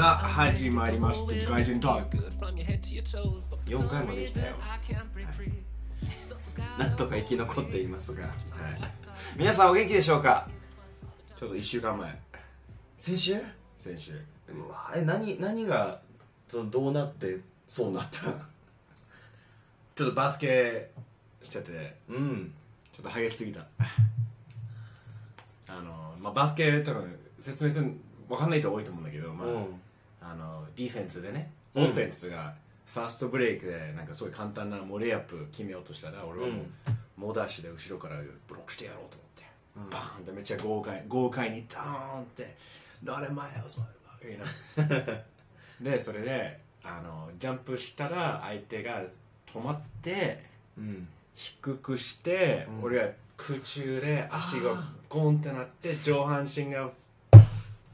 さあ始まりました外人トーク。4回もできたよ、なんとか生き残っていますが、皆さんお元気でしょうか？ちょっと1週間前。先週？先週。うわえ何何がそのどうなってそうなった？ちょっとバスケしてて。うん。ちょっと激しすぎた。あの、まあ、バスケ多分説明する分かんない人多いと思うんだけど、まあうんあのディフェンスでねうん。オフェンスがファーストブレイクでなんかすごい簡単なモレーアップ決めようとしたら俺はもう、猛ダッシュで後ろからブロックしてやろうと思って、うん。バーンってめっちゃ豪快豪快にダーンって誰前をそればいいな。でそれであのジャンプしたら相手が止まってうん。低くして、うん。俺が空中で足がゴンってなって上半身が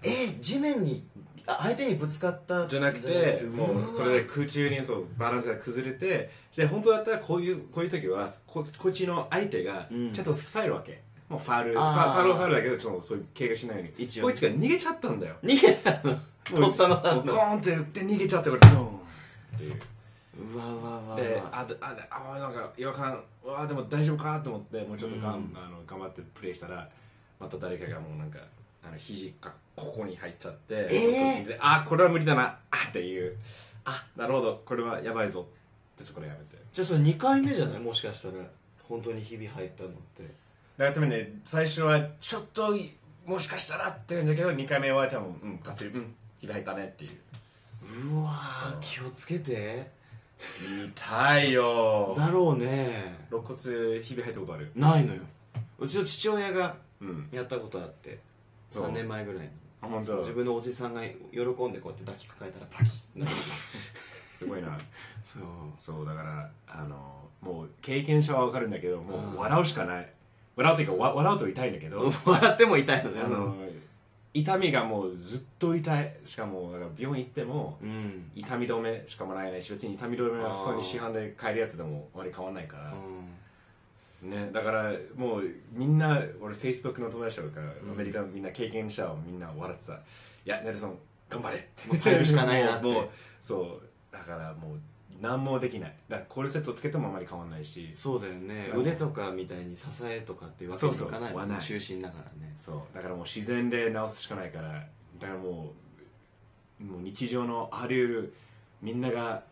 え地面にあ相手にぶつかったじゃなくてもうそれで空中にそうバランスが崩れてで本当だったらこういうこういう時はここっちの相手がうん。ちゃんと支えるわけ、もうファールファファウルはファウルだけどちょっとそういう怪我しないように一応こいつが逃げちゃったんだよ。逃げたの。とっさのも反応。うゴーンって打って逃げちゃってこれドーンっていう。うわうわうわうでわあであであなんか違和感うわでも大丈夫か？と思ってもうちょっとがん、うん。あの頑張ってプレイしたらまた誰かがもうなんかあの肘がここに入っちゃって、えー。であこれは無理だな。あっていう。あなるほど。これはやばいぞ。ってそこでやめて。じゃあそれ2回目じゃない？もしかしたら。本当に日々入ったのって。だからね最初はちょっともしかしたらって言うんだけど2回目は多分うんがっつりうんひび入ったねっていう。うわー気をつけて。痛いよ。だろうね。肋骨ひび入ったことある？ないのよ。うちの父親がうん。やったことあって3年前ぐらいにあ本当。自分のおじさんが喜んでこうやって抱きかかえたらパキッ。すごいな。そう。そうだからあのもう経験者は分かるんだけどもうん。う笑うしかない。笑うというかわ笑うと痛いんだけど。笑っても痛いのね。あの痛みがもうずっと痛い。しかもだから病院行ってもうん。痛み止めしかもらえないし別に痛み止めは普通に市販で買えるやつでもあまり変わんないから、ね、だからもうみんな俺 Facebook の友達とか、うんアメリカのみんな経験者をみんな笑ってた「いやネルソン頑張れ」って。もう耐えるしかないなって。もうそう。だからもう何もできない。だからコルセットつけてもあまり変わんないし。そうだよね。うん。腕とかみたいに支えとかっていうわけにいかないそうそう。はない。中心だからね。そう。だからもう自然で治すしかないから。だからもうもう日常のあるみんなが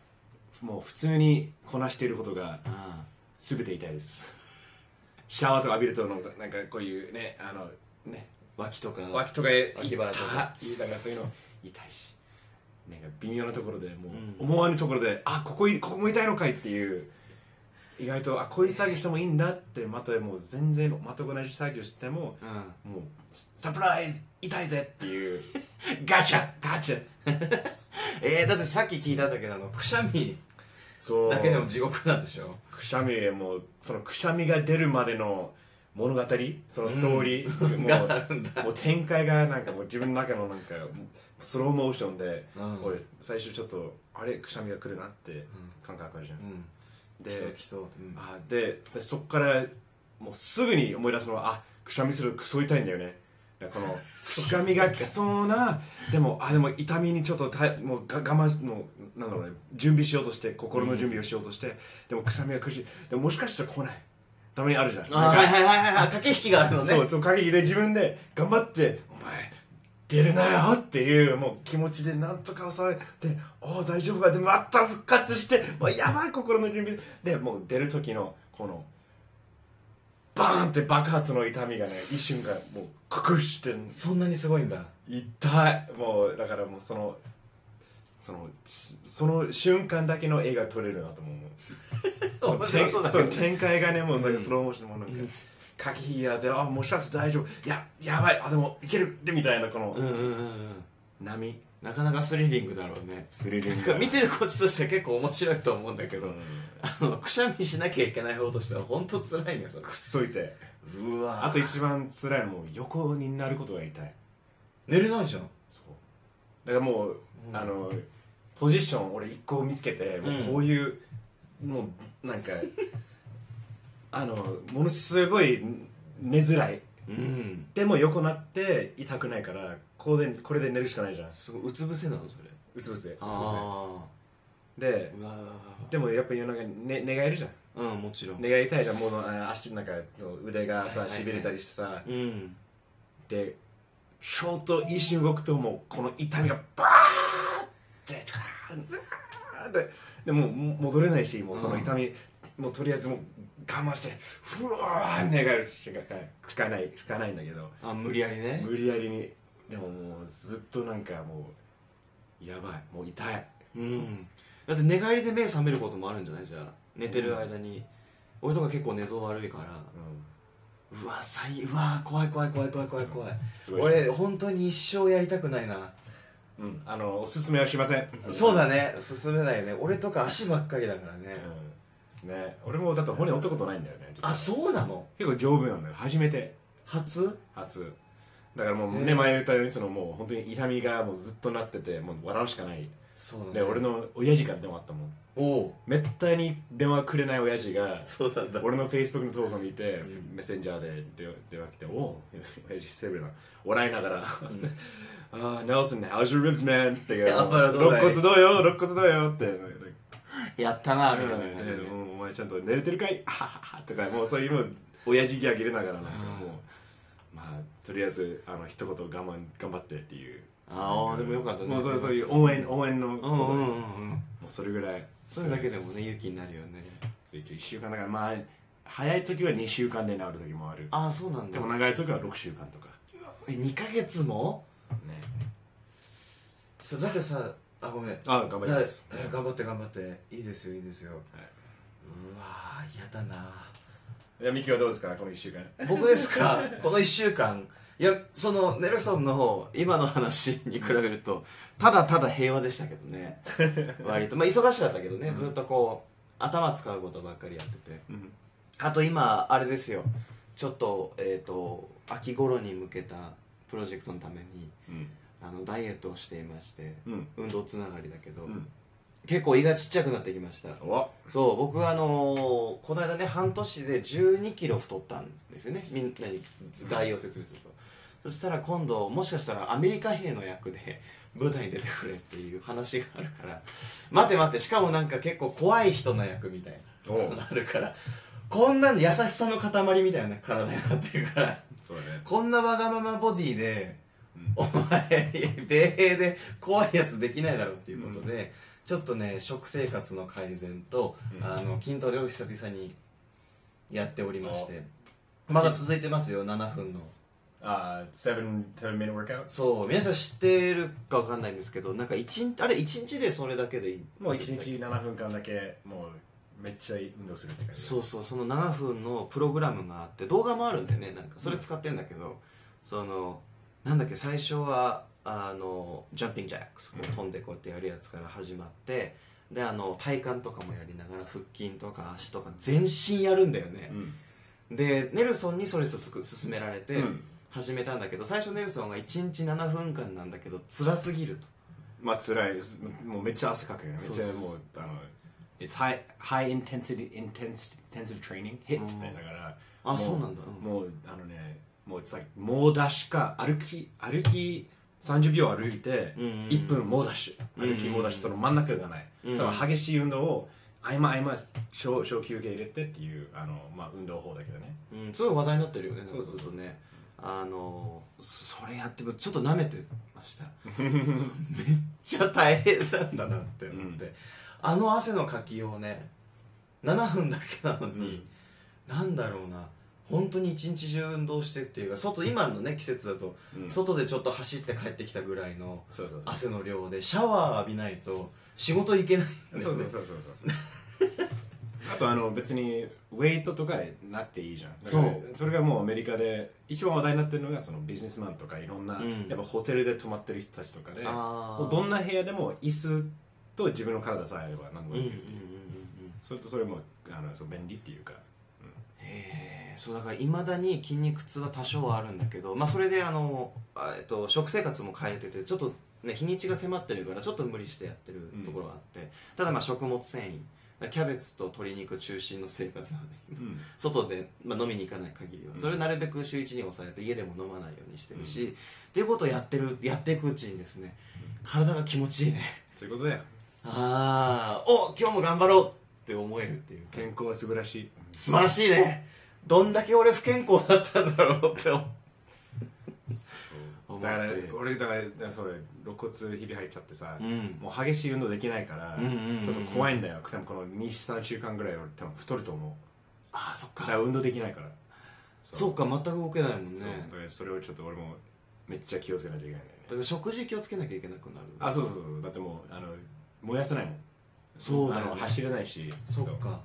もう普通にこなしていることがあ。全て痛いですシャワーとか浴びるとなんかなんかこういうねあのねあ脇とか脇とか脇腹とか。だからそういうの痛いしなんか微妙なところでもううん。思わぬところで、あここいここも痛いのかいっていう意外とあこういう作業してもいいんだってまたもう全然全く同じ作業してもうん。もうサプライズ痛いぜっていう。ガチャガチャ。えー、だってさっき聞いたんだけどあのくしゃみだけでも地獄なんでしょ？くしゃみもうそのくしゃみが出るまでの物語そのストーリー、もがあるんだ。うもう展開がなんかもう自分の中のなんかスローモーションで、うん。俺最初ちょっとあれくしゃみが来るなって感覚あるじゃん、うん。で来そうあででそこからもうすぐに思い出すのはあくしゃみするとクソ痛いんだよねこのくしゃみが来そうなでもあでも痛みにちょっとたもうが我慢しもうなんだろうね準備しようとして心の準備をしようとして、でもくしゃみが苦しいでももしかしたら来ない。たまにあるじゃん。はいはいはいはいあ駆け引きがあるのね。そうそう限りで自分で頑張って「お前出るなよ」っていうもう気持ちでなんとか抑えて「おお大丈夫か」でまた復活してもうやばい心の準備。でもう出る時のこのバーンって爆発の痛みがね一瞬がもう隠してんそんなにすごいんだ。痛い。もうだからもうそのそのその瞬間だけの映画撮れるなと思う面白そうだ展開がねもうなんかスローモーションもなんか、駆け引きやであもしかして大丈夫いややばいあでもいけるでみたいなこの波なかなかスリリングだろうね。スリリンなんか見てるこっちとしては結構面白いと思うんだけど、うん。あのくしゃみしなきゃいけない方としては本当辛いねそれくっそ痛いうわあと一番辛いのはもう横になることが痛い。寝れないじゃん。そう。だからもう、うん。あのポジション俺一個見つけてもうこういう、もうなんか あのものすごい寝づらい。うん。でも横なって痛くないからこれでこれで寝るしかないじゃん。すごいうつ伏せなのそれ。うつ伏せ。うつ伏あせであうわでもやっぱりなんか、ね、寝返るじゃん。うんもちろん。寝返りたいじゃんもうあ足なんか腕がさはいはい。はいしびれたりしてさ。うん。でちょっと一瞬動くともうこの痛みがバーってガーって。でもう戻れないしもうその痛み、もうとりあえずもう我慢してふわー寝返るしかしかないしかないんだけど。あ無理やりね。無理やりにでももうずっとなんかもうやばい。もう痛い。うん。だって寝返りで目覚めることもあるんじゃない？じゃあ寝てる間に、俺とか結構寝相悪いから。うわ最うわ怖い怖い怖い怖い怖い怖い。すごい俺本当に一生やりたくないな。うん、うん、あのおすすめはしません。そうだね。進めないね。俺とか足ばっかりだからね、うん。ですね。俺もだって骨折ったことないんだよねあそうなの？結構丈夫なんだよ。初めて。初？初だからもうね。前言ったようにそのもう本当に痛みがもうずっとなっててもう笑うしかない。そうだね。で俺の親父から電話あったもん。おおめったに電話くれない親父がそうなんだ。俺の Facebook の投稿を見て、ん。メッセンジャーで電話来て「おお親父失礼な」笑いながら「ああ、ネルソン、how's your ribs, man?」って言う。肋骨どうよ？肋骨どうよ」って。やったなみたいなお前ちゃんと寝れてるかい？はははとかもうそういうもう親父ギャグ入れながらなんかうんもう。まあとりあえずあの一言我慢頑張ってっていう。ああでもよかったね。もうそうそういう応援応援のうんうんうんもうん。うそれぐらい。それだけでもね勇気になるよね。そう一応1週間だからまあ早い時は2週間で治る時もある。ああそうなんだ。でも長い時は6週間とか。え2ヶ月も？ね。さだってさあごめん。あ頑張ります。はい。頑張って頑張って。いいですよいいですよ。うわー嫌だないやミキはどうですかこの1週間。僕ですか？この1週間？いやそのネルソンの方今の話に比べるとただただ平和でしたけどね。割と。まあ忙しかったけどね、ずっとこう頭使うことばっかりやってて。うん。あと今あれですよ。ちょっとえっ、と秋頃に向けたプロジェクトのためにうん。あのダイエットをしていまして、うん。運動つながりだけど、うん結構胃がちっちゃくなってきました。おそう僕あのーこの間ね半年で1 2キロ太ったんですよね。みんなに概要を説明すると、そしたら今度もしかしたらアメリカ兵の役で舞台に出てくれっていう話があるから待って待ってしかもなんか結構怖い人の役みたいなおのがあるからこんなん優しさの塊みたいな体になってるからそうだね。こんなわがままボディでうん。お前米兵で怖いやつできないだろうっていうことで、ちょっとね食生活の改善と、うん。あの筋トレを久々にやっておりまして。まだ続いてますよ7分の。あー7 7 minute workout? そう皆さん知ってるかわかんないんですけどなんか一日あれ1日でそれだけでいいもう1日7分間だけもうめっちゃ運動するって感じ。そうそうその7分のプログラムがあって動画もあるんだよねなんかそれ使ってんだけど、そのなんだっけ最初はあのジャンピングジャックスこう飛んでこうやってやるやつから始まってであの体幹とかもやりながら腹筋とか足とか全身やるんだよね。う、ん。でネルソンにそれすす勧められてうん。始めたんだけど最初ネルソンが1日7分間なんだけど辛すぎると。まあ辛いです。もうめっちゃ汗かくよね。めっちゃもうあの It's high, high intensity intense, intensive training? Hit うん。ねだからあもそうなんだ。うん。もうあのねもう it's like 猛ダッシュか歩き歩き30秒歩いてうん。うんうん1分猛ダッシュ。うんうんうん歩き猛ダッシュその真ん中がない。うん。その激しい運動を合間合間小小休憩入れてっていうあの、まあ、運動法だけどね。うん、すごい話題になってるよね。そうそうそう。ね。あのそれやってちょっと舐めてました。めっちゃ大変なんだなって思って、あの汗のかきようね。7分だけなのに、なんだろうな本当に一日中運動してっていうか外今のね季節だと、うん。外でちょっと走って帰ってきたぐらいのそうそうそう。汗の量でシャワー浴びないと仕事行けないんだよねそうそうそうそうそう。あとあの別にウェイトとかなっていいじゃん。だからそう。それがもうアメリカで一番話題になってるのがそのビジネスマンとかいろんな、うん。やっぱホテルで泊まってる人たちとかであー。もうどんな部屋でも椅子と自分の体さえあれば何でんう。んうんうんできるっていう、それとそれもあのそう便利っていうか、へえそうだからいまだに筋肉痛は多少はあるんだけど、まあ、それであの、あえっと、食生活も変えててちょっと、ね、日にちが迫ってるからちょっと無理してやってるところがあって、ただまあ食物繊維キャベツと鶏肉中心の生活なのでうん。外で、まあ、飲みに行かない限りは。うん。それなるべく週一に抑えて家でも飲まないようにしてるし、っていうことをやってるやっていくうちにですね体が気持ちいいね。そういうことだよ。ああお今日も頑張ろうって思えるっていうか。健康は素晴らしい。素晴らしいねどんだけ俺不健康だったんだろうって思思ってだから俺だからそれ肋骨ひび入っちゃってさ、うん。もう激しい運動できないから、うんうんうんうん。ちょっと怖いんだよ。多分この23週間ぐらい俺多分太ると思う。ああそっだから運動できないから。そう。か全く動けないもんね。それをちょっと俺もめっちゃ気をつけないといけないんだよね。だから食事気をつけなきゃいけなくなるあそうそうそう。だってもうあの燃やせないもん。そうだよね。走れないし。そっか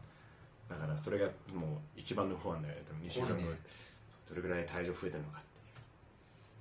だからそれがもう一番の不安だよね。多分2週間後、ね。どれぐらい体重増えてるのか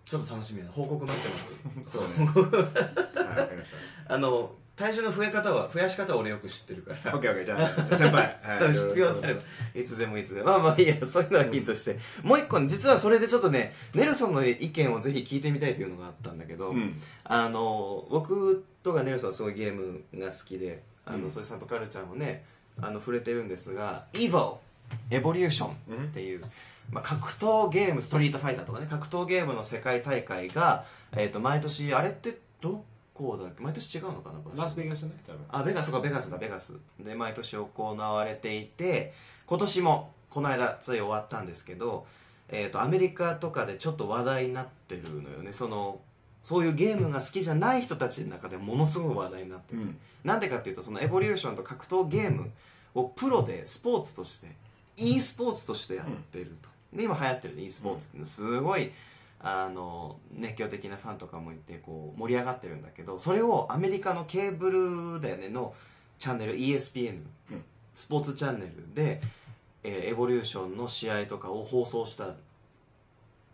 ちょっと楽しみな報告待ってます。そうね。はいわかりましあの体重の増え方は増やし方は俺よく知ってるから。た OKOK じゃあ先輩、はい、必要ればいつでもいつでも。まあまあいいや。そういうのはいいとして。もう一個実はそれでちょっとねネルソンの意見をぜひ聞いてみたいというのがあったんだけど、うん。あの僕とかネルソンはすごいゲームが好きであの、うん。そういうサブカルチャーもねあの触れてるんですが「EVO」エボリューションっていう、まあ、格闘ゲームストリートファイターとかね格闘ゲームの世界大会が、えー、と毎年あれってどこだっけ？毎年違うのかな？ラスベガスじゃない多分。あベガスかベガスだベガス。で毎年行われていて今年もこの間つい終わったんですけど、えー、とアメリカとかでちょっと話題になってるのよね。そのそういうゲームが好きじゃない人たちの中でものすごい話題になってて、うん。なんでかっていうとそのエボリューションと格闘ゲームをプロでスポーツとして e スポーツとしてやってると、で今流行ってる e スポーツってすごいあの熱狂的なファンとかもいてこう盛り上がってるんだけどそれをアメリカのケーブルだよねのチャンネル ESPN、うん。スポーツチャンネルで、えーエボリューションの試合とかを放送したん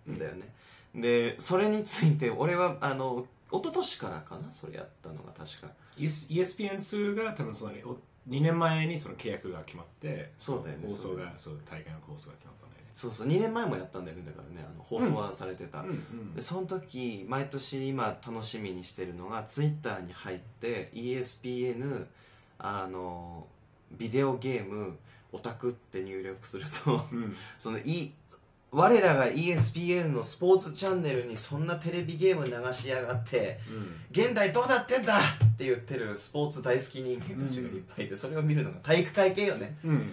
だよね、でそれについて俺はあの一昨年からかなそれやったのが確か。ES- ESPN2 が多分そのお2年前にその契約が決まってそうだよね放送そうだよねがそう大会の放送が決まったんだよね。そうそう2年前もやったんだよねだからねあの放送はされてた、うんうん。でその時毎年今楽しみにしてるのがツイッターに入って ESPN あのビデオゲームオタクって入力するとうん。そのい我らが ESPN のスポーツチャンネルにそんなテレビゲーム流しやがって現代どうなってんだって言ってるスポーツ大好き人間たちがいっぱいいてそれを見るのが体育会系よね。うん。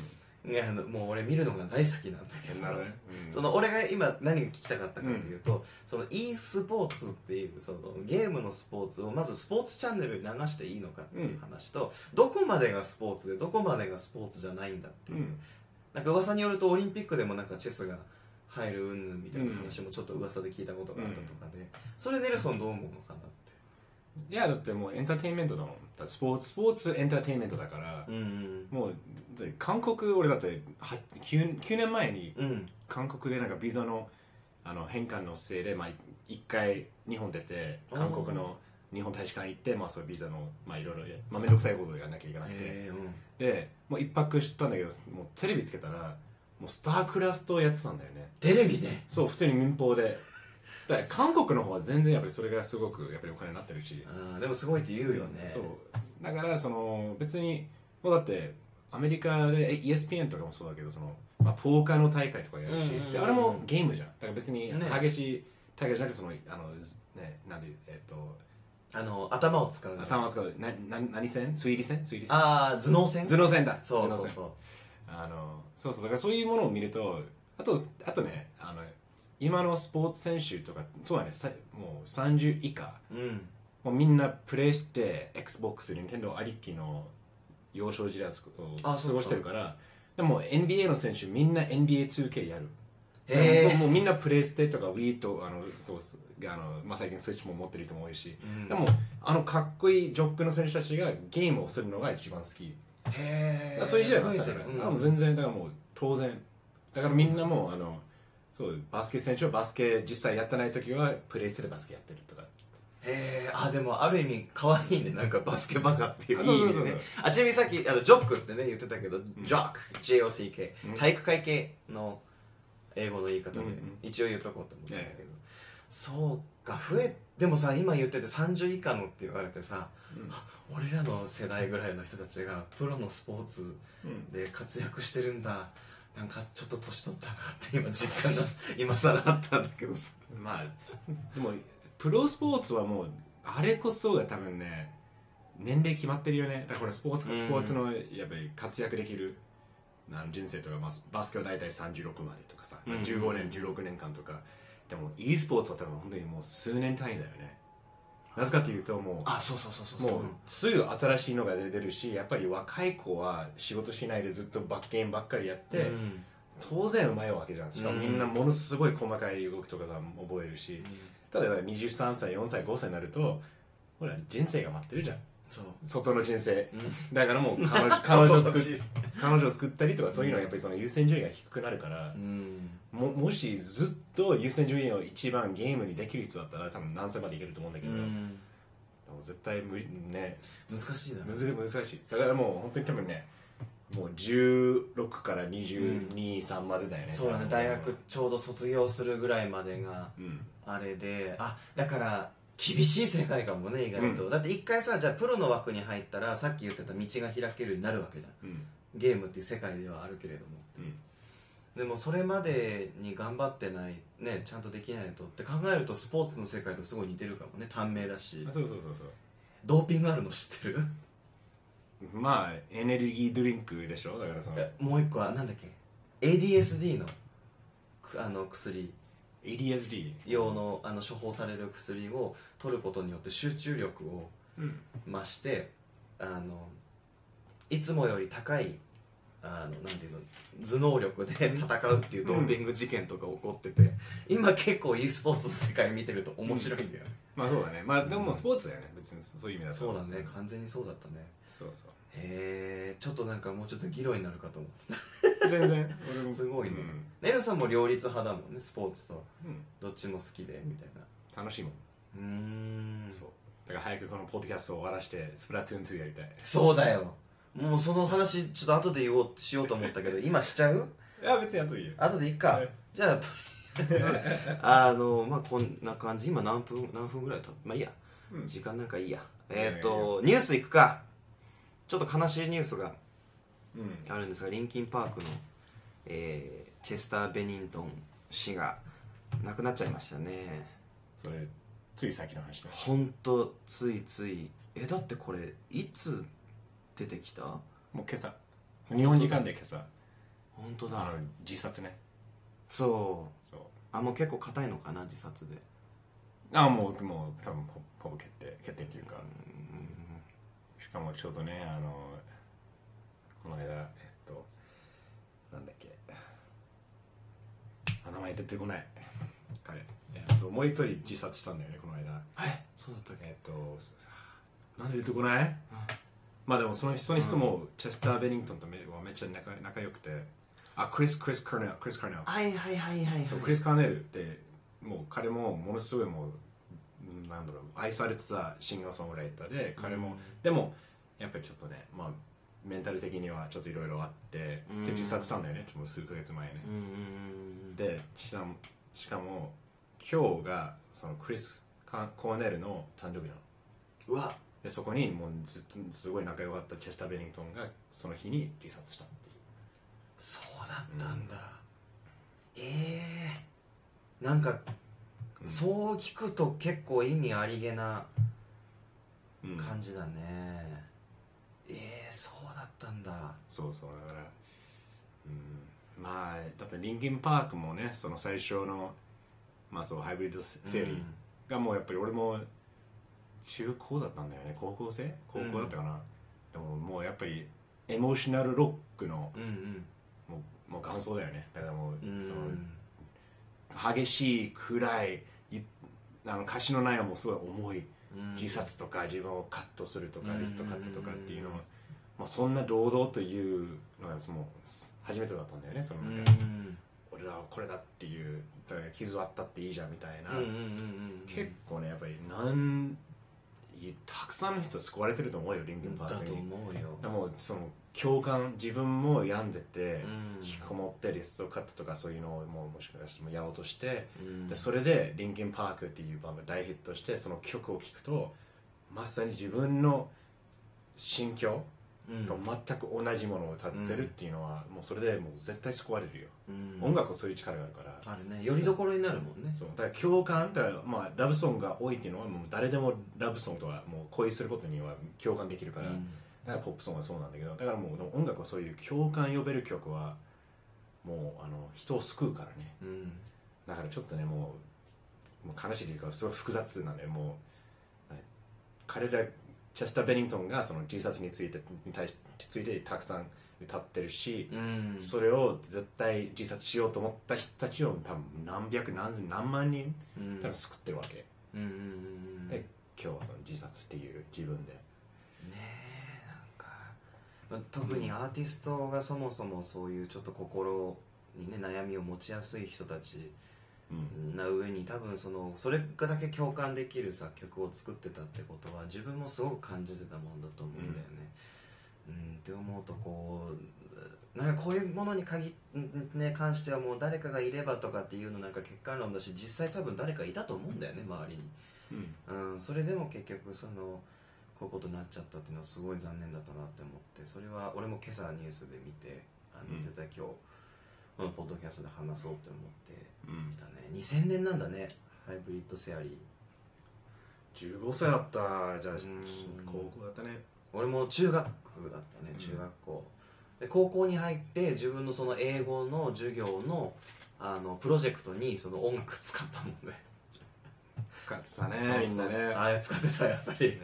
もう俺見るのが大好きなんだけど。ね。うん。その俺が今何が聞きたかったかっていうと、その e スポーツっていうそのゲームのスポーツをまずスポーツチャンネルに流していいのかっていう話と、どこまでがスポーツでどこまでがスポーツじゃないんだっていう、うん。なんか噂によるとオリンピックでもなんかチェスが入る云々みたいな話もちょっと噂で聞いたことがあったとかで、それネルソンどう思うのかなって。いやだってもうエンターテインメントだもん。だスポーツスポーツエンターテインメントだから、うんもうだって韓国俺だっては 9, 9年前にうん。韓国でなんかビザのあの返還のせいで、まあ、1回日本出て韓国の日本大使館行って、まあ、そうビザの、まあ、いろいろや、まあ、めんどくさいことをやらなきゃいけなくて。うん。でもう一泊したんだけどもうテレビつけたらもうスタークラフトをやってたんだよね。テレビで？そう普通に民放で。だから韓国の方は全然やっぱりそれがすごくやっぱりお金になってるし。あーでもすごいって言うよね。そう。だからその別にもうだってアメリカでえ ESPN とかもそうだけどその、まあ、ポーカーの大会とかやるし、うんうんうんであれもゲームじゃん。だから別にね。激しい大会じゃなくてそのあのずねなんでえっとあの頭を使う。頭を使う。なな何戦？推理戦？推理戦？ああ頭脳戦？頭脳戦だ。頭そうそうそう。あのそうそうだからそういうものを見るとあとあとねあの今のスポーツ選手とかそうだねさもう30以下。うん。もうみんなプレイして XBOX、Nintendo ありきの幼少時代をあ過ごしてるからでも NBA の選手みんな NBA2K やる。へえもうもうみんなプレイステとか Wii とあのそうあの、まあ、最近スイッチも持ってる人も多いし、うん。でもあのかっこいいジョックの選手たちがゲームをするのが一番好きへえそういう時代だったから、うん。あもう全然だからもう当然。だからみんなもうあのそうバスケ選手はバスケ実際やってない時はプレイしてでバスケやってるとか。へえあでもある意味可愛いね。なんかバスケバカっていうあいい意味でそう。そうね。あちなみにさっきあのジョックってね言ってたけど、ジョック JOCK、うん。体育会系の英語の言い方で、一応言っとこうと思ったんだけど、えそうか増えでもさ今言ってて30以下のって言われてさうん。俺らの世代ぐらいの人たちがプロのスポーツうん。で活躍してるんだ。なんかちょっと年取ったなって今実感が 今更あったんだけどさ。まあでもプロスポーツはもうあれこそが多分ね年齢決まってるよね。だからこれスポーツうん。スポーツのやっぱり活躍できる。あの人生とか、まあ、バスケは大体36までとかさ、まあうん。15年16年間とか。でも e スポーツは多分本当にもう数年単位だよねなぜかというともうあそうそうそうそう。もうすぐ新しいのが出てるしやっぱり若い子は仕事しないでずっとバッゲームばっかりやって、うん。当然うまいわけじゃん。しかもみんなものすごい細かい動きとかさ覚えるし、ただ23歳4歳5歳になるとほら人生が待ってるじゃん外の人生。うん。だからもう彼女 彼女を作彼女を作ったりとかそういうのはやっぱりその優先順位が低くなるからう、ん。ももしずっと優先順位を一番ゲームにできる人だったら多分何歳までいけると思うんだけど、でも絶対無理ね。難しいなむず難しい。だからもう本当に多分ねもう16から223、までだよね。そうだね。大学ちょうど卒業するぐらいまでがうん。あれで。あだから厳しい世界かもね意外と、だって一回さじゃあプロの枠に入ったらさっき言ってた道が開けるようになるわけじゃん。うん。ゲームっていう世界ではあるけれども。うん。でもそれまでに頑張ってないねちゃんとできないとって考えるとスポーツの世界とすごい似てるかもね。短命だし。そうそうそうそう。ドーピングあるの知ってる？まあエネルギードリンクでしょ？だからその。えもう一個はなんだっけ？ADSD のくあの薬 ADSD 用のあの処方される薬を取ることによって集中力をうん。増してあのいつもより高いあのなんていうの頭脳力で戦うっていうドーピング事件とか起こってて、今結構 e スポーツの世界見てると面白いんだよね、まあそうだね。まあでもスポーツだよね。別にそういう意味だと。そうだね。完全にそうだったね。そうそうへえちょっとなんかもうちょっと議論になるかと思う 全然。俺も。すごいね。うん。ネルさんも両立派だもんねスポーツと。うん。どっちも好きでみたいな。楽しいもん。うーん。そう。だから早くこのポッドキャストを終わらしてスプラトゥーン2やりたい。そうだよ。もうその話ちょっと後で言おうしようと思ったけど 今しちゃう？いや別にやっといいよ。後でいっか。はい。じゃあとりあえず。あのまあこんな感じ。今何分何分ぐらい経っまあいいや、うん。時間なんかいいや。えっ、とニュースいくかちょっと悲しいニュースがうん。あるんですがリンキンパークの、えーチェスター・ベニントン氏が亡くなっちゃいましたね。それつい先の話だ。ほんとついついえだってこれいつ出てきた？もう今朝。日本時間で今朝。本当だ。あの自殺ね。そう。そう。あもう結構硬いのかな自殺で。あもうもう多分ほほぼ決定決定っていうか。しかもちょうどねあのこの間えっとなんだっけ。あ名前出てこない。彼。えっともう一人自殺したんだよねこの間。え？そうだったっけ？えっとなんで出てこない？まあでもそのその人もチェスター・ベニントンとめはめっちゃ仲仲良くて。あクリス・クリス・カーネルクリス・カーネルはいはいはいはい。そうクリはいス・カーネルってもう彼もものすごいもううんなんだろう愛されてたシンガーソングライターで彼も、うんでもやっぱりちょっとねまあメンタル的にはちょっといろいろあって、うん。で自殺したんだよねもう数ヶ月前ね、うんうんうんでしかもしかも今日がそのクリス・カコーネルの誕生日なの。うわ。でそこにもうずっとすごい仲良かったチェスター・ベニントンがその日に自殺したっていう。そうだったんだ、ええなんか、うん。そう聞くと結構意味ありげなうん。感じだね、ええそうだったんだ。そうそうだからうん。まあだってリンキンパークもねその最初のまあそうハイブリッドセリーがもうやっぱり俺も中高だったんだよね。高校生？高校だったかな、でももうやっぱりエモーショナルロックのうんうん。もうもう元祖だよね。だからもう、うん。その激しい暗いいあの歌詞の内容もすごい重いうん。自殺とか自分をカットするとかうん。リストカットとかっていうのは、まあ、そんな堂々というのがもう初めてだったんだよねその俺らはこれだっていうだから傷あったっていいじゃんみたいな、結構ねやっぱりなんいたくさんの人救われてると思うよリンキンパーだとクに思うよ。でもその共感自分も病んでて、うん。引きこもってリストカットとかそういうのをもうもしかしてもやろうとして、うん。でそれで「リンキンパーク」っていうバンドが大ヒットしてその曲を聴くとまさに自分の心境うん。と全く同じものを歌ってるっていうのは、もうそれでもう絶対救われるよ、うん。音楽はそういう力があるから、あるね。よりどころになるもんね。そう。だから共感だからまあラブソングが多いっていうのはもう誰でもラブソングとはもう恋することには共感できるから、うんだからポップソングはそうなんだけどだからもう音楽はそういう共感呼べる曲はもうあの人を救うからね。うん。だからちょっとねもうもう悲しいというかすごい複雑なんでもうね彼らチェスター・ベニントンがその自殺についてに対しついてたくさん歌ってるし、うん。それを絶対自殺しようと思った人たちを多分何百何千何万人うん。多分救ってるわけ、で今日はその自殺っていう自分で特にアーティストがそもそもそういうちょっと心にね悩みを持ちやすい人たちうん。な上に多分そのそれだけ共感できるさ曲を作ってたってことは自分もすごく感じてたもんだと思うんだよね。うん、って思うとこうなんかこういうものに限っね関してはもう誰かがいればとかっていうのなんか結果論だし実際多分誰かいたと思うんだよね周りに。うん。うん、それでも結局そのこういうことになっちゃったっていうのはすごい残念だったなって思ってそれは俺も今朝ニュースで見てあの、うん。絶対今日このポッドキャストで話そうって思ってうん。見たね。2000年なんだね。ハイブリッドセアリー。15歳だった。じゃあん。高校だったね。俺も中学だったねうん。中学校、で高校に入って自分のその英語の授業のあのプロジェクトにその音楽使ったもんね使ってたね。そうみんなね。ああ使ってたやっぱり。ね。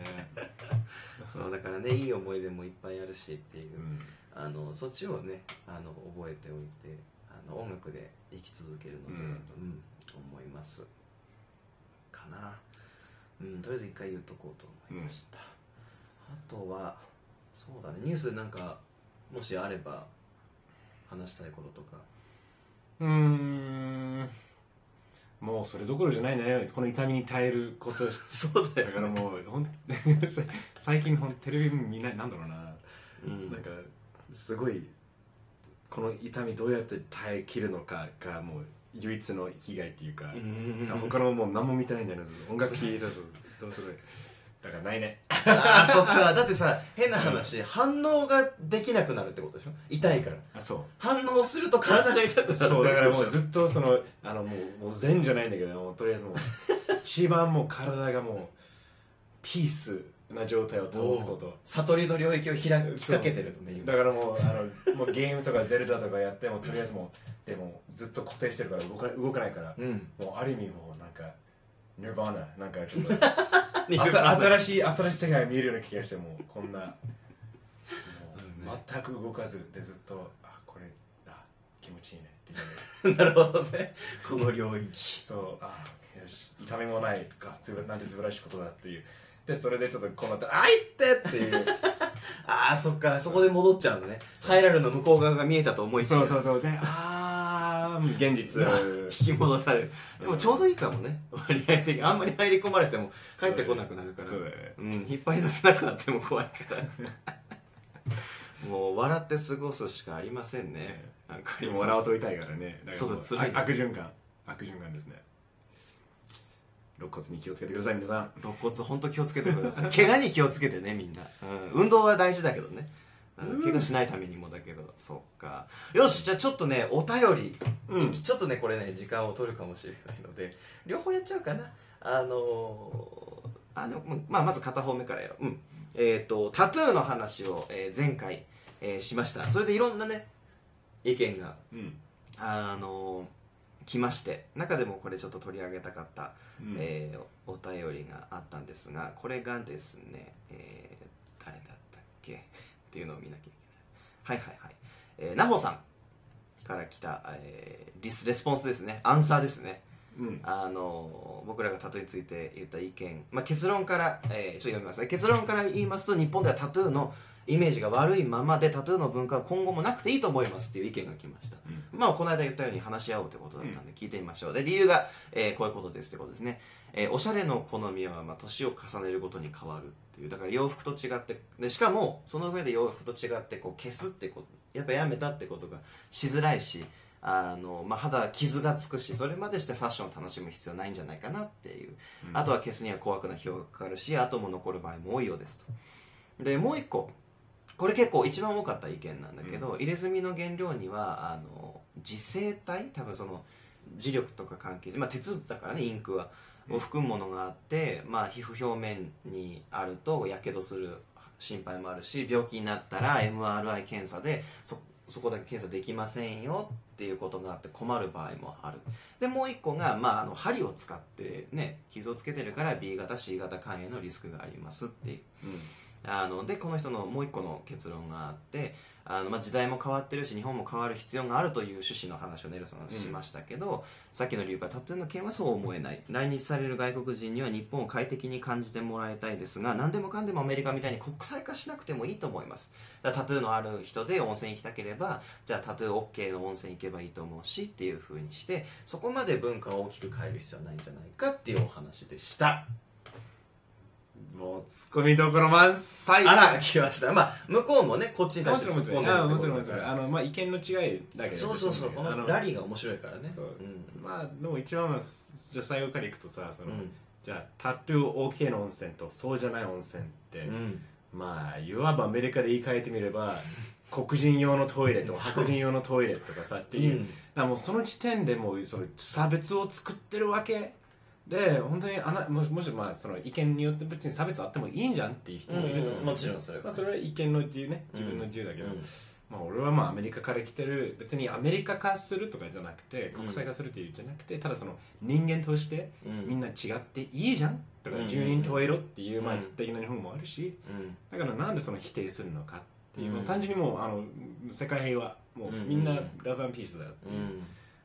そうだからねいい思い出もいっぱいあるしっていう、うん。あのそっちをねあの覚えておいてあの音楽で生き続けるのではと、うん思います。かな。うんとりあえず一回言っとこうと思いました、あとはそうだねニュースなんかもしあれば話したいこととか。うーんもうそれどころじゃないねこの痛みに耐えること。そうだからもうほん最近ほんテレビ見ないなんだろうな、うん。なんかすごいこの痛みどうやって耐えきるのかがもう唯一の被害っていうか、他のもう何も見てないんだよね。音楽聴いたとどうする？だからないね。あーそっか。だってさ変な話、反応ができなくなるってことでしょ？痛いから。あそう。反応すると体が痛くなる。そうだからもうっずっとそのあのもうもう善じゃないんだけどもうとりあえずもう一番もう体がもうピースな状態を保つこと。悟りの領域を開きかけてるのね今。だからもうあのもうゲームとかゼルダとかやってもとりあえずもうでもずっと固定してるから動か動かないから、うん。もうある意味もうなんかニルバーナなんかちょっと。新しい新しい世界を見えるような気がしてもうこんな。全く動かずでずっとあこれあ気持ちいいねっていう。なるほどね。この領域。そう。あよし。痛みもないがつぶなんて素晴らしいことだっていう。でそれでちょっとこうなってあいってっていう。ああそっか。そこで戻っちゃうのね。ハイラルの向こう側が見えたと思いきや。そうそうそう。であー現実。引き戻される。でもちょうどいいかもね。割合的に。あんまり入り込まれても帰ってこなくなるから。そうね。うん引っ張り出せなくなっても怖いから。もう笑って過ごすしかありませんね。なんかでも笑うと痛いからね。だからもそうだ辛いあ悪循環。悪循環ですね。肋骨に気をつけてください皆さん。肋骨本当気をつけてください。怪我に気をつけてねみんな、うん、運動は大事だけどね。うん怪我しないためにもだけど。そっか。よしじゃあちょっとねお便り、うん。ちょっとねこれね時間を取るかもしれないので両方やっちゃうかな。あのーあのまあ、まず片方目からやろう、うん。えっ、とタトゥーの話を、えー前回、えーしました。それでいろんなね意見がうん。あのー来まして中でもこれちょっと取り上げたかったうん。えーおお便りがあったんですがこれがですね、えっていうのを見なきゃいけない。はいはいはい、えー、なほさんから来た、えーリスレスポンスですね。アンサーですね。うん。あの僕らがタトゥーについて言った意見、まあ、結論から、えーちょっと読みますね。結論から言いますと日本ではタトゥーのイメージが悪いままでタトゥーの文化は今後もなくていいと思いますっていう意見が来ました。まあこの間言ったように話し合おうということだったんで聞いてみましょう、で理由が、えーこういうことですってことですね、えーおしゃれの好みはまあ年を重ねるごとに変わるっていう。だから洋服と違ってでしかもその上で洋服と違ってこう消すってことやっぱやめたってことがしづらいしあの、まあ、肌傷がつくしそれまでしてファッションを楽しむ必要ないんじゃないかなっていう、あとは消すには高額な費用がかかるし後も残る場合も多いようですと。でもう一個これ結構一番多かった意見なんだけど、入れ墨の原料にはあの自生体？多分その磁力とか関係で、まあ、鉄だからねインクは。を含むものがあって、まあ、皮膚表面にあるとやけどする心配もあるし病気になったら MRI 検査でそそこだけ検査できませんよっていうことがあって困る場合もある。でもう一個が、まあ、あの針を使ってね傷をつけてるから B 型 C 型肝炎のリスクがありますっていうあのでこの人のもう一個の結論があってあの、まあ、時代も変わってるし日本も変わる必要があるという趣旨の話をネルソンはしましたけど、さっきの理由からタトゥーの件はそう思えない。来日される外国人には日本を快適に感じてもらいたいですが何でもかんでもアメリカみたいに国際化しなくてもいいと思います。だタトゥーのある人で温泉行きたければじゃあタトゥー OK の温泉行けばいいと思うしっていうふうにしてそこまで文化を大きく変える必要はないんじゃないかっていうお話でしたもうツッコミどころ満載。あら来ました。まあ向こうもねこっちに対して突っ込んでるってことだから。あのまあ意見の違いだけどそうそうそう。こあのラリーが面白いからね。そう。うん。まあでも一番はじゃあ最後からいくとさその、うん。じゃあタトゥー OK の温泉とそうじゃない温泉って、うん。まあいわばアメリカで言い換えてみれば 黒人用のトイレとか白人用のトイレとかさっていう、うん。もうその時点でもうその差別を作ってるわけで本当にあなもしもしまあその意見によって別に差別あってもいいんじゃんっていう人もいると思う、うんうんもちろんそれは。まあ、それは意見の自由ね。自分の自由だけど、うん。まあ、俺はまあアメリカから来てる別にアメリカ化するとかじゃなくてうん。国際化するっていうんじゃなくて、ただその人間としてうん。みんな違っていいじゃんだからうん。十人十色っていうまあうん素敵な日本もあるしうん。だからなんでその否定するのかっていう、単純にもうあの世界平和もうみんなラブピースだよっていう、うん。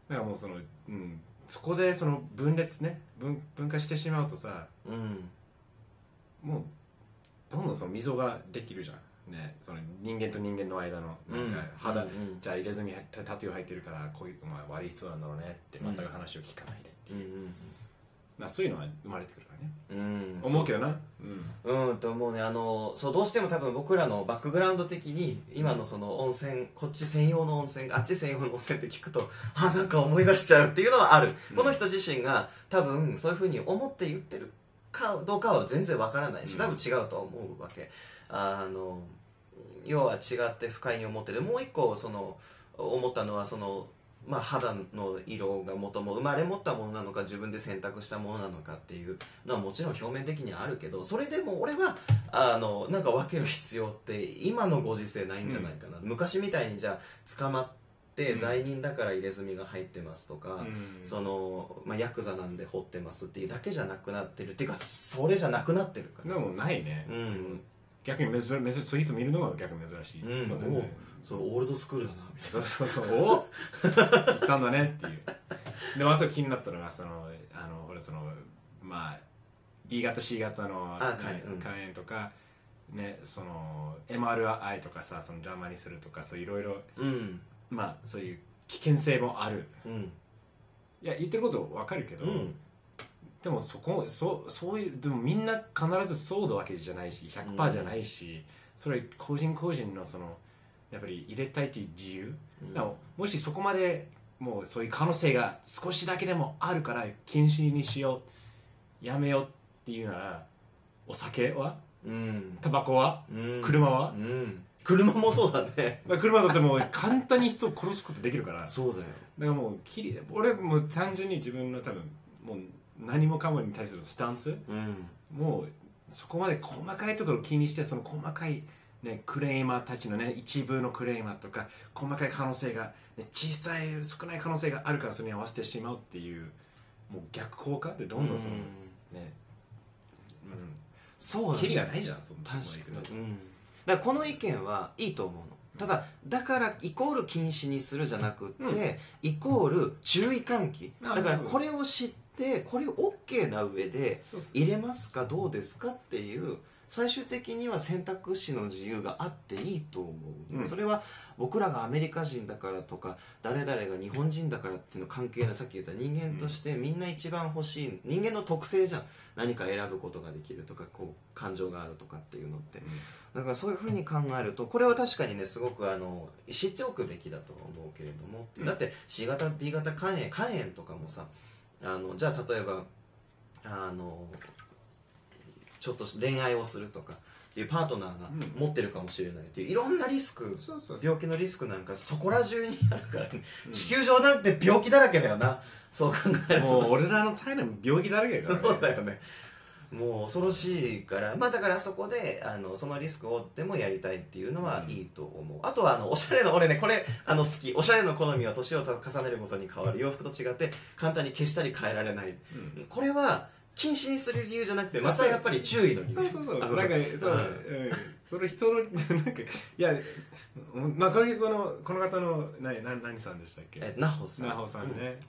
だからもうその、うん、そこでその分裂ね分分化してしまうとさうん。もうどんどんその溝ができるじゃん。ねその人間と人間の間のなんか肌、うんじゃあ入れ墨タタトゥー入ってるからこういう、まあ、悪い人なんだろうねって全く話を聞かないでってう。いう、んまあ、そういうのは生まれてくるからね。うん。思うけどな。う。ん。うんと思うね。あのそうどうしても多分僕らのバックグラウンド的に今のその温泉こっち専用の温泉あっち専用の温泉って聞くとあなんか思い出しちゃうっていうのはある、うん。この人自身が多分そういうふうに思って言ってるかどうかは全然わからないしうん。多分違うとは思うわけ。あの要は違って不快に思ってる。もう一個その思ったのはそのまあ、肌の色が元も生まれ持ったものなのか自分で選択したものなのかっていうのはもちろん表面的にはあるけどそれでも俺はあのなんか分ける必要って今のご時世ないんじゃないかな、昔みたいにじゃあ捕まってうん。罪人だから入れ墨が入ってますとか、うん。その、まあ、ヤクザなんで掘ってますっていうだけじゃなくなってるっていうかそれじゃなくなってるから。でもないね、うん。逆に珍珍しいそういう人見るのが逆に珍しい、うん。まあ全然。おそうオールドスクールだなみたいそうそうそう。お？行ったんだねっていう。でもあと気になったのがそのあの俺そのまあ B 型 C 型のあ肝炎うん。肝炎とかねその MRI とかさその邪魔にするとかそういろいろなうん。まあそういう危険性もある。うん。いや言ってることわかるけど、うん。でもそこそうそういうでもみんな必ずそうだわけじゃないし100%じゃないし、それ個人個人のそのやっぱり入れたいっていう自由、うん。でももしそこまでもうそういう可能性が少しだけでもあるから禁止にしようやめようっていうならお酒は？うん。タバコは？うん。車は？うん。車もそうだね。まあ車だってもう簡単に人を殺すことできるから。だかそうだよ。らもうきり俺もう単純に自分の多分もう何もかもに対するスタンス？うん。もうそこまで細かいところを気にしてその細かい、ね、クレーマーたちのね一部のクレーマーとか細かい可能性が、ね、小さい少ない可能性があるからそれに合わせてしまうっていうもう逆効果でどんどんその、うん。ね、うん、そうだキリがないじゃんその確かに、うん、だからこの意見はいいと思うの。ただだからイコール禁止にするじゃなくって、うん。イコール注意喚起。あだからこれを知ってこれを OK な上で入れますかどうですかっていう最終的には選択肢の自由があっていいと思う、うん。それは僕らがアメリカ人だからとか誰々が日本人だからっていうの関係ないさっき言った人間としてみんな一番欲しい人間の特性じゃん。何か選ぶことができるとかこう感情があるとかっていうのって。だからそういうふうに考えるとこれは確かにねすごくあの知っておくべきだと思うけれども、うん。だって C 型 B 型肝炎肝炎とかもさあのじゃあ例えばあのちょっと恋愛をするとかっていうパートナーがうん。持ってるかもしれないっていういろんなリスク病気のリスクなんかそこら中にあるからね、地球上なんて病気だらけだよな。そう考えるともう俺らの体内も病気だらけだからね。そうだよね。もう恐ろしいから。まあだからそこであのそのリスクを負ってもやりたいっていうのはいいと思う、あとはあのおしゃれの俺ねこれあの好き。おしゃれの好みは年を重ねるごとに変わる。洋服と違って簡単に消したり変えられない。うん。これは禁止にする理由じゃなくてまたやっぱり注意の理由。そうそうそう。あなんかそう、うんう。ん、それ人の なんかいやまあこれそのこの方の何何何さんでしたっけ？えナホさん。なほさんね、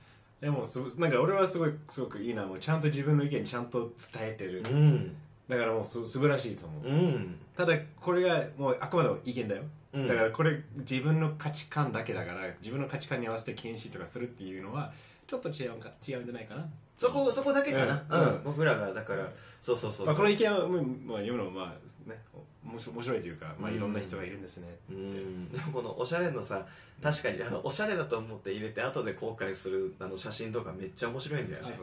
でもすなんか俺はすごいすごくいいな。もうちゃんと自分の意見ちゃんと伝えてる、うん。だからもうす素晴らしいと思う、うん。ただこれがもうあくまでも意見だよ、うん。だからこれ自分の価値観だけだから自分の価値観に合わせて禁止とかするっていうのはちょっと違うんか違うんじゃないかなそこそこだけかな、うん。うん。僕らがだからそうそうそうまあ、この意見を、まあ、まあ読むのもまあね面白いというか、まあ、いろんな人がいるんですね、うん。でもこのおしゃれのさ確かにあのおしゃれだと思って入れて後で後悔するあの写真とかめっちゃ面白いんだよね。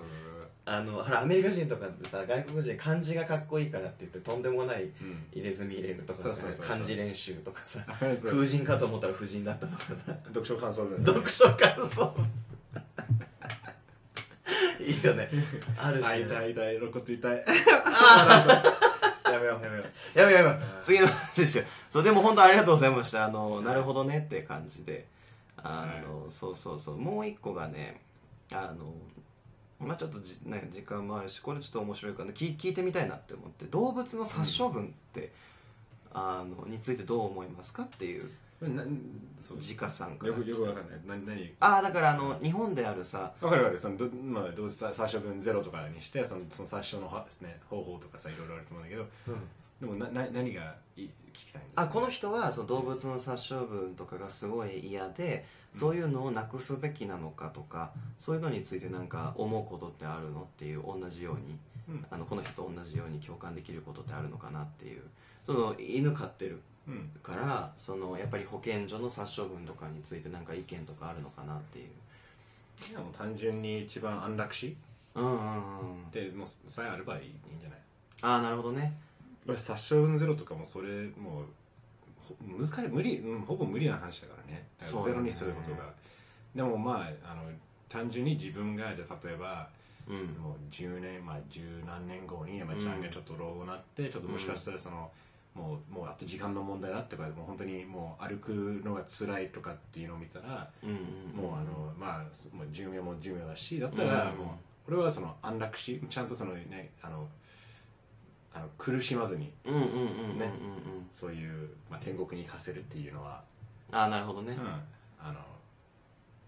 あのほらアメリカ人とかってさ外国人漢字がかっこいいからって言ってとんでもない入れ墨入れるとか漢字練習とかさ 風神かと思ったら婦人だったとかさ。読書感想文。読書感想いいよね。あるし、あね、痛い痛い肋骨痛いやめようやめようやばいやばい次の話しよう。そうでも本当ありがとうございました。あのなるほどねって感じで。あの、そうそうそう。もう一個がねあのまあちょっとじ、ね、時間もあるしこれちょっと面白いから、ね、聞聞いてみたいなって思って動物の殺処分って、あのについてどう思いますかっていうこれなそう自家さんから。よくよくわかんない。何何？ああだからあの日本であるさわかるわかる。そのど、まあ、どうせ殺処分ゼロとかにしてそのその殺処のは、ね、方法とかさいろいろあると思うんだけどでもなな何がい聞きたいんですか？あこの人はその動物の殺処分とかがすごい嫌でそういうのをなくすべきなのかとかそういうのについてなんか思うことってあるのっていう同じようにうん。あのこの人と同じように共感できることってあるのかなっていう。その犬飼ってるうんからそのやっぱり保健所の殺処分とかについてなんか意見とかあるのかなっていう。いやもう単純に一番安楽死？うんうんうん。でもうさえあればいいんじゃない？ああなるほどね。まあ殺処分ゼロとかもそれもうほ難しい無理、うん、ほぼ無理な話だからね。だからゼロにすることが。でもまああの単純に自分がじゃあ例えばうん。もう10年まあ十何年後に山ちゃんがちょっと老後になって、ちょっともしかしたらその、もうもうあと時間の問題だってかもう本当にもう歩くのが辛いとかっていうのを見たら、うんうん。もうあのまあすもう寿命も寿命だしだったらうんもう、俺はその安楽死ちゃんとそのねあのあの苦しまずにそういう、まあ、天国に行かせるっていうのは、ああなるほどね。うん、あの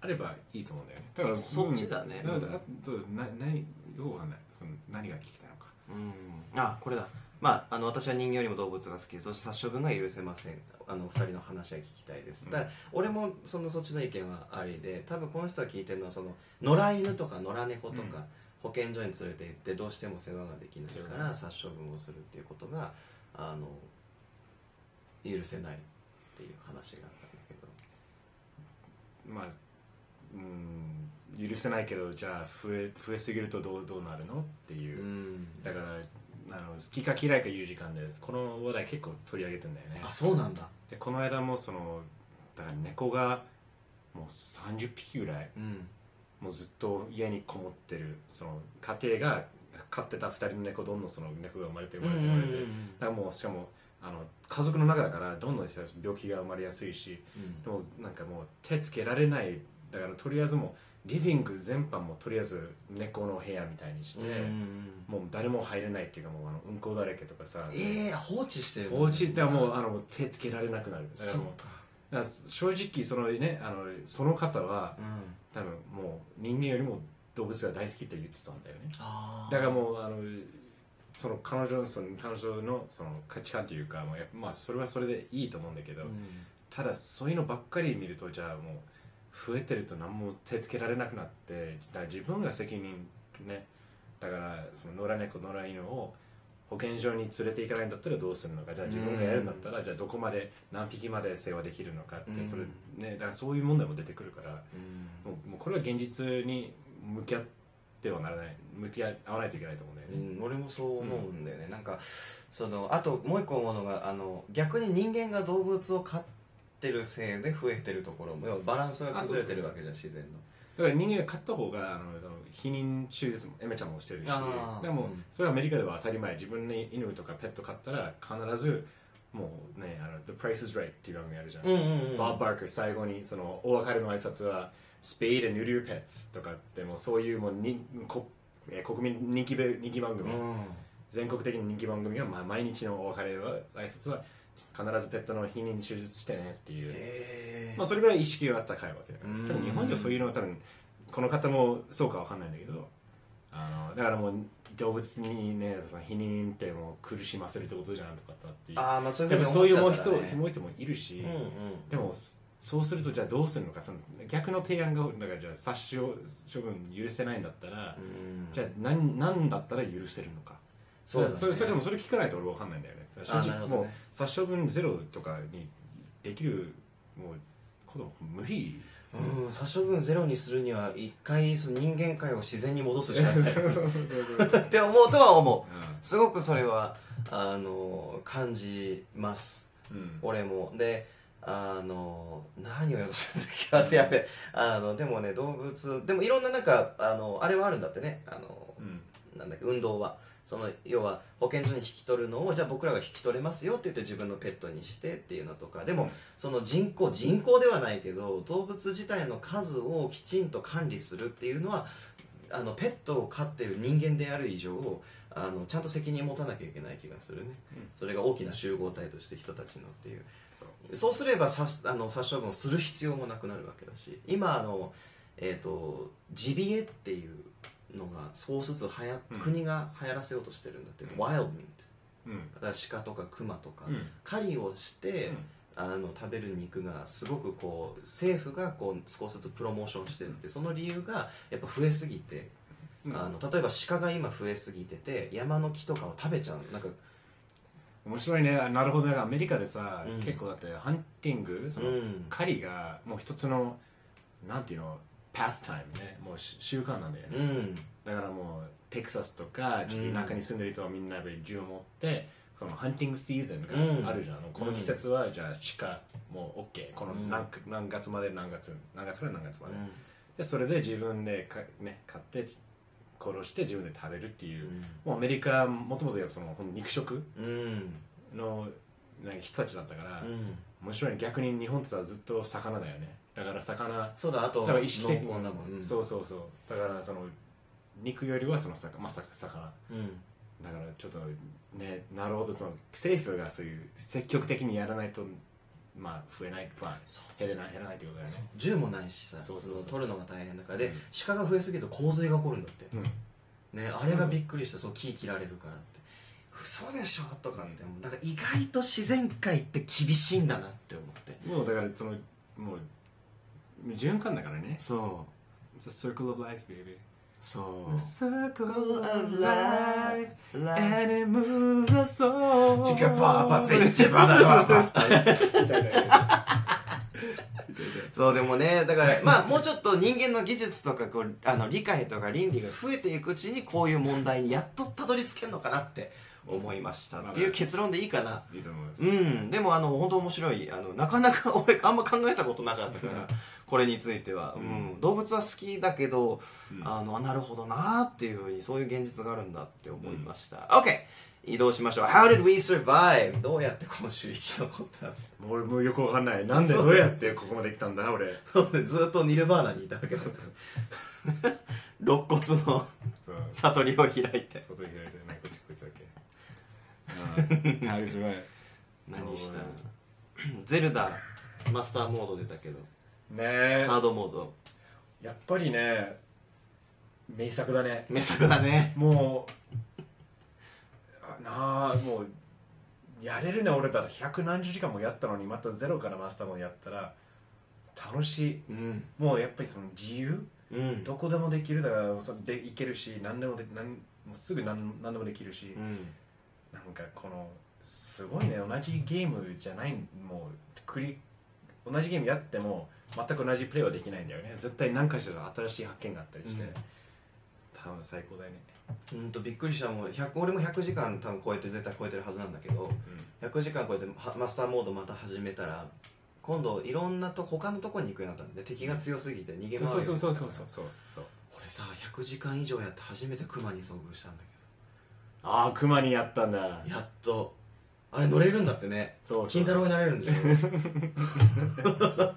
あればいいと思うんだよね。だからそっちだね。うん。だからあとな何よくわかんない。その何が聞きたいのかうん。あこれだ。まああの私は人間よりも動物が好き。そして殺処分が許せません。あの二人の話は聞きたいです、うん。だから俺もそのそっちの意見はありで多分この人が聞いてるのはその野良犬とか野良猫とか、うん。保健所に連れて行ってどうしても世話ができないから殺処分をするっていうことがあの許せないっていう話があったんだけど。まあうん許せないけどじゃあ増え増えすぎるとどうどうなるの？っていう。う、ん。だからあの好きか嫌いか言う時間でこの話題結構取り上げてんだよね。あそうなんだ。でこの間もそのだから猫がもう30匹ぐらいうん。もうずっと家にこもってるその家庭が飼ってた2人の猫どんどんその猫が生まれて生まれて生まれて、だからもうしかもあの家族の中だからどんどん病気が生まれやすいしでもなんかもう手つけられない。だからとりあえずもうリビング全般もとりあえず猫の部屋みたいにして、もう誰も入れないっていうかもうあのうんこだらけとかさ、ええ放置してる放置してもうあの手つけられなくなる。だからもうかだ正直そのねあのその方はうん。多分もう人間よりも動物が大好きって言ってたんだよね。だからもうあのその彼女のその彼女のその価値観というか、まあ、やっぱまあそれはそれでいいと思うんだけど、ただそういうのばっかり見るとじゃあもう増えてると何も手つけられなくなってだから自分が責任ねだからその野良猫野良犬を保健所に連れて行かないんだったらどうするのかじゃあ自分がやるんだったらじゃあどこまで何匹まで世話できるのかってうん。それねだからそういう問題も出てくるからうん。もうもうこれは現実に向き合ってはならない。向き合わないといけないと思うんだよね。うん、俺もそう思うんだよね、なんかそのあともう一個思うのがあの逆に人間が動物を飼ってるせいで増えてるところもバランスが崩れてるわけじゃん自然の。だから人間が買った方があの避妊手術もエメちゃんもしてるしでも、うん。それはアメリカでは当たり前自分の犬とかペット飼ったら必ずもうねあの「The Price is Right」っていう番組あるじゃん、うんうんうんバー・カー最後にそのお別れの挨拶は「Spade and Neuter Pets」とかってもうそういうもうにこえー国民人気べ人気番組、うん。全国的に人気番組が、まあ、毎日のお別れは挨拶は必ずペットの避妊手術してねっていう、えまあ、それぐらい意識が高いわけだからうん。多分日本じゃそういうのは多分この方もそうかわかんないんだけど。あのだからもう動物にねその避妊ってもう苦しませるってことじゃんとかっていうああまあそういうでもそういう人ふうに思っちゃったらねもう人もいるし、うんうん。でもそうするとじゃあどうするのか。その逆の提案がだからじゃあ殺傷処分許せないんだったら、うん。じゃあ何何だったら許せるのかそうだね。それそれでもそれ聞かないと俺わかんないんだよね。正直あなるほどね。もう殺処分ゼロとかにできるもうこと無理。うん殺処分ゼロにするには一回その人間界を自然に戻すしかない。そうそうそうそうそう。って思うとは思う。うすごくそれはあの感じます。んうん。俺も。であの何を言おうとしたんだっけやべえ。あのでもね動物でもいろんななんかあのあれはあるんだってね。あのうん。なんだっけ運動はその要は保健所に引き取るのをじゃあ僕らが引き取れますよって言って自分のペットにしてっていうのとか。でも、うん。その人口人口ではないけど動物自体の数をきちんと管理するっていうのはあのペットを飼ってる人間である以上あのちゃんと責任を持たなきゃいけない気がするね、うん。それが大きな集合体として人たちのっていう。そう。そうすれば殺あの殺処分をする必要もなくなるわけだし今あの、えー、とジビエっていうのが少しずつはや、うん国が流行らせようとしてるんだって、うん。ワイルドミーうん。トだから鹿とかクマとか、うん。狩りをして、うん。あの食べる肉がすごくこう政府がこう少しずつプロモーションしてるって。その理由がやっぱ増えすぎて、うん。あの例えば鹿が今増えすぎてて山の木とかを食べちゃう。なんか面白いね。あなるほどね。アメリカでさ、うん。結構だってハンティングその、うん。狩りがもう一つのなんていうのパスタイムね。もうし習慣なんだよね、うん。だからもうテキサスとかちょっと田舎に住んでる人はみんなで銃を持ってこのハンティングシーズンがあるじゃん、この季節はじゃあ鹿もう OK このうん。何,、何月まで何月何月から何月まで、でそれで自分でか、ね、買って殺して自分で食べるっていう、もうアメリカもともとそのほんと肉食うんうん。のなんか人たちだったから、うん。面白いね。逆に日本ってさずっと魚だよねだから魚。そうだあとだから意識的に。濃厚だもん、うん、そうそうそうだからその肉よりはその魚まさか魚。うん。だからちょっとねなるほどその政府がそういう積極的にやらないとまあ増えないまあ減れない減らないってことだよね。銃もないしさそうそう取るのが大変だから。で、うん。鹿が増えすぎると洪水が起こるんだって、うん。ねあれがびっくりしたそう木切られるからって。嘘でしょとかって、だから意外と自然界って厳しいんだなって思って。もうだからそのもう循環だからねそう It's a circle of life baby そう circle of life and it moves us all チカパーパペンチバダババそうでもねだから まあもうちょっと人間の技術とかこうあの理解とか倫理が増えていくうちにこういう問題にやっとたどり着けるのかなって思いましたっていう結論でいいかな。いいと思います。うんでもあの本当面白いあのなかなか俺あんま考えたことなかったからこれについては、うん。動物は好きだけど、うん。あのなるほどなっていうふうにそういう現実があるんだって思いました、OK 移動しましょう。How did we survive? どうやって今週生き残ったもう俺もうよくわかんない。なんでどうやってここまで来たんだ？俺。のずっとニルバーナにいたわけです肋骨のそう。悟りを開いて。外に開いてなんかこっちこいつだけ。How is right 何した？ゼルダマスターモード出たけど。ね。えハードモード。やっぱりね名作だね。名作だね。もなあもうやれるね俺だと。百何十時間もやったのにまたゼロからマスターもやったら楽しい。うん。もうやっぱりその自由？うん。どこでもできるだからそでいけるし何でもで何もうすぐ何何でもできるし、うん。なんかこのすごいね同じゲームじゃないもう繰り同じゲームやっても全く同じプレイはできないんだよね。絶対何かしら新しい発見があったりして、うん。多分最高だよね、うんとびっくりしたもう100俺も100時間多分超えて絶対超えてるはずなんだけど100時間超えてはマスターモードまた始めたら今度いろんなと他のとこに行くようになったんで敵が強すぎて逃げ回るそうそうそうそうそうそう。そう。俺さ100時間以上やって初めてクマに遭遇したんだああクマにやったんだ。けどやっとあれ乗れるんだってね。そうそう。金太郎になれるんでしょ？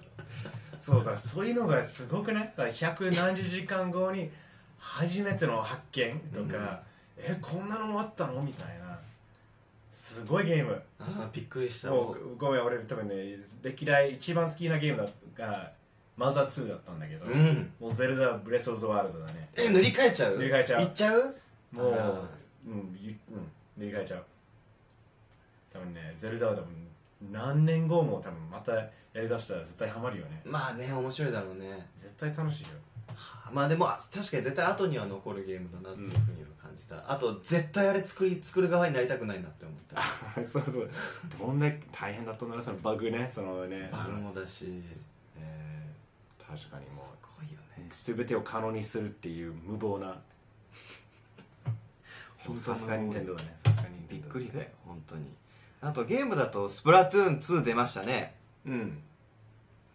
そうだそういうのがすごくねだから百何十時間後に初めての発見とか、えこんなのもあったの？みたいな。すごいゲーム。ああびっくりした。もうごめん俺多分ね歴代一番好きなゲームだがマザー2だったんだけど、うん。もうゼルダブレス・オブ・ザ・ワールドだね。え塗り替えちゃう？塗り替えちゃう。いっちゃう？もううんゆうん塗り替えちゃう。多分ねゼルダは多分何年後も多分またやりだしたら絶対ハマるよね。まあね面白いだろうね。絶対楽しいよ。はあまあでもあ確かに絶対後には残るゲームだなっていうふうには感じた、あと絶対あれ作り作る側になりたくないなって思った。そうそう。どんだけ大変だったんだろうそのバグね。そのね。バグもだし。えー確かにもすごいよね。う全てを可能にするっていう無謀な。さすがにテンドだねさすがにびっくりだよ本当に。あとゲームだとスプラトゥーン2出ましたね。うん。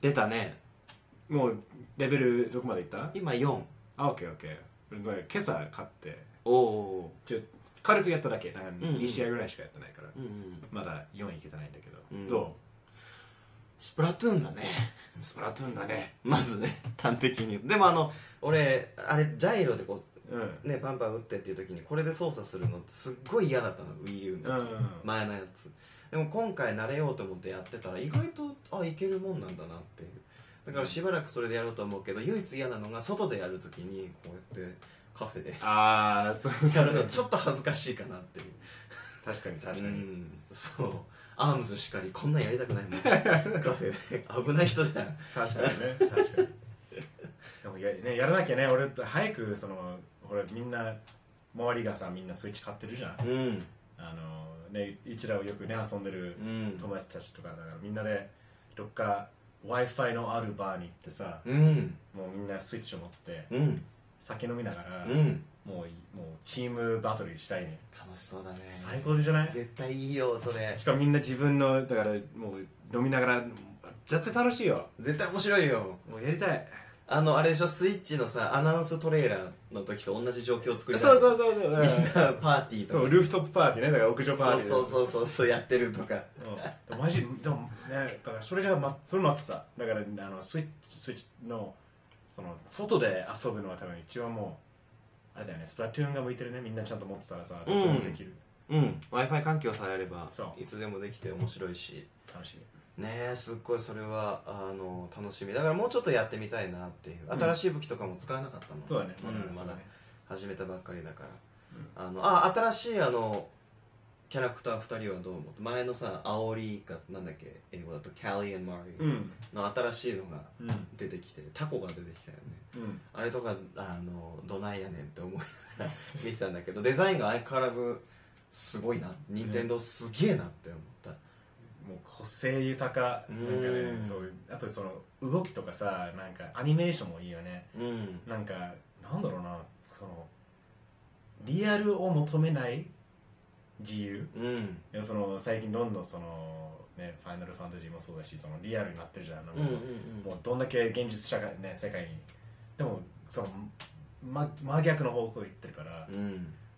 出たね。もうレベルどこまでいった？今4あオッケーオッケー。俺今朝買って。おおちょ軽くやっただけ。なんかうんうん。2試合ぐらいしかやってないから、うんうん。まだ4いけてないんだけど、うん。どスプラトゥーンだね。うスプラトゥーンだね。まずね端的に。でもあの俺あれジャイロでこうねパンパン打ってっていう時にこれで操作するのすっごい嫌だったの WiiU の。うん。前のやつ。でも今回慣れようと思ってやってたら意外とあいけるもんなんだなっていうだからしばらくそれでやろうと思うけど唯一嫌なのが外でやる時にこうやってカフェでああそう。やるのちょっと恥ずかしいかなっていう。確かに確かに、うん。そう。アームズしかりこんなんやりたくないもん。カフェで。危ない人じゃん。確かにね確かに。でもや,、ね、やらなきゃね俺早くそのほらみんな周りがさみんなスイッチ買ってるじゃん。うん。あのねうちらをよくね遊んでるうん。友達たちとかだからみんなでどっか w i f i のあるバーに行ってさうん。もうみんなスイッチを持ってうん。酒飲みながら、うん。もういもうチームバトルしたいね。楽しそうだね。最高じゃない？絶対いいよそれ。しかもみんな自分のだからもう飲みながら絶対楽しいよ。絶対面白いよ。もうやりたいあのあれでしょ？スイッチのさアナウンストレーラーの時と同じ状況を作りたいそうそうそうそう。だみんなパーティーとか。そうルーフトップパーティーね。だから屋上パーティーそうそうそうそうやってるとか。うん。マジでもねだからそれが、ま、それもあってさ。だからあのスイッチスイッチのその外で遊ぶのは多分一番もうあれだよね。スプラトゥーンが向いてるね。みんなちゃんと持ってたらさできる、うん。W i f i 環境さえあればいつでもできて面白いし。楽しいねえすっごいそれはあの楽しみ。だからもうちょっとやってみたいなっていう。うん。新しい武器とかも使えなかったもんそうだね。うんまだ始めたばっかりだから、あのあ新しいあのキャラクター2人はどう思って前のさアオリかなんだっけ？英語だとキャリーマリうん。の新しいのがうん。出てきてタコが出てきたよね。うん。あれとかあのどないやねんって思いながら見てたんだけどデザインが相変わらずすごいな。任天堂すげえなって思った、もう個性豊か。なんかうん。ねそうあとその動きとかさなんかアニメーションもいいよね。うん。なんかなんだろうな。そのリアルを求めない自由。うん。いやその最近どんどんそのねファイナルファンタジーもそうだしそのリアルになってるじゃん。あの、うんうんもうどんだけ現実社会ね世界に。でもそのま真逆の方向行ってるから、もうん。うんう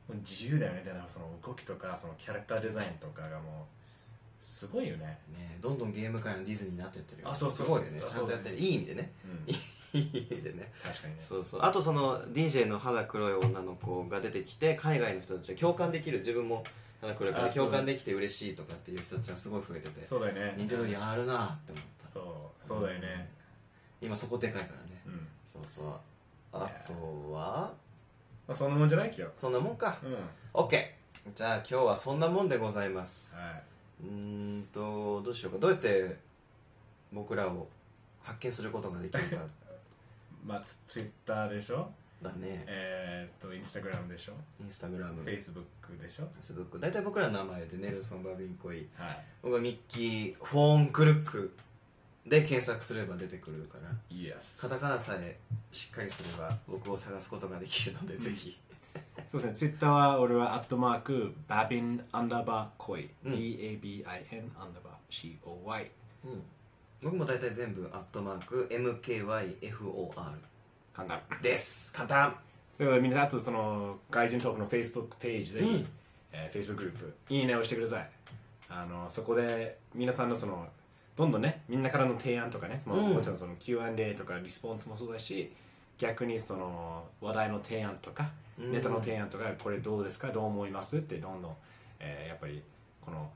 自由だよね。でなんかその動きとかそのキャラクターデザインとかがもうすごいよね、ねどんどんゲーム界のディズニーになってってるよあそうそうすごいよね。そうちゃんとやってるいい意味でね。うん、いい意味でね。確かにね。そうそう。あとその DJ の肌黒い女の子が出てきて海外の人たちが共感できる。自分も肌黒いから共感できて嬉しいとかっていう人たちがすごい増えてて。そうだよね。任天堂やるなって思った。そうそうだよね。今そこでかいからね。うん、そうそう。あとはまあ、そんなもんじゃないけどそんなもんか。うん。OK じゃあ今日はそんなもんでございます。い。うーんとどうしようか。どうやって僕らを発見することができるか。まあツツイッターでしょ？だね。えー、っとインスタグラムでしょ？インスタグラム。フェイスブックでしょ？フェイスブック大体僕らの名前でネルソン・バビンコイ。はい。僕はミッキー・フォーン・クルックで検索すれば出てくるから。Yes カタカナさえしっかりすれば僕を探すことができるのでぜひ。そうですね、ツイッターは俺はアットマーク、バビンアンダーバーコイ、うん。B-A-B-I-N アンダーバー C-O-Y。うん。僕も大体全部アットマーク MKYFOR 簡単。です。簡単。それからみんな、あとその、外人トークの Facebook ページで、うん。えー Facebook グループ、いいねをしてください。あの、そこで皆さんのその、どんどんね、みんなからの提案とかね、もううんもちろんその Q&A とかリスポンスもそうだし、逆にその話題の提案とか、うんネタの提案とか、これどうですかどう思いますってどんどん、えーやっぱりこの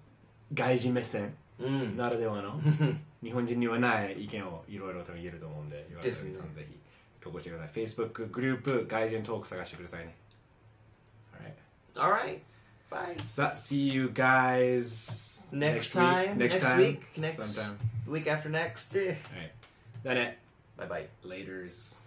外人目線うんならではの 日本人にはない意見をいろいろと言えると思うんで、岩田さんぜひ投稿してください。Facebook グループ外人トーク探してくださいね。Alright. Alright bye さあ、see you guys next week- time next next time, week next sometime. week after next はい。だね。バイバイ Laters.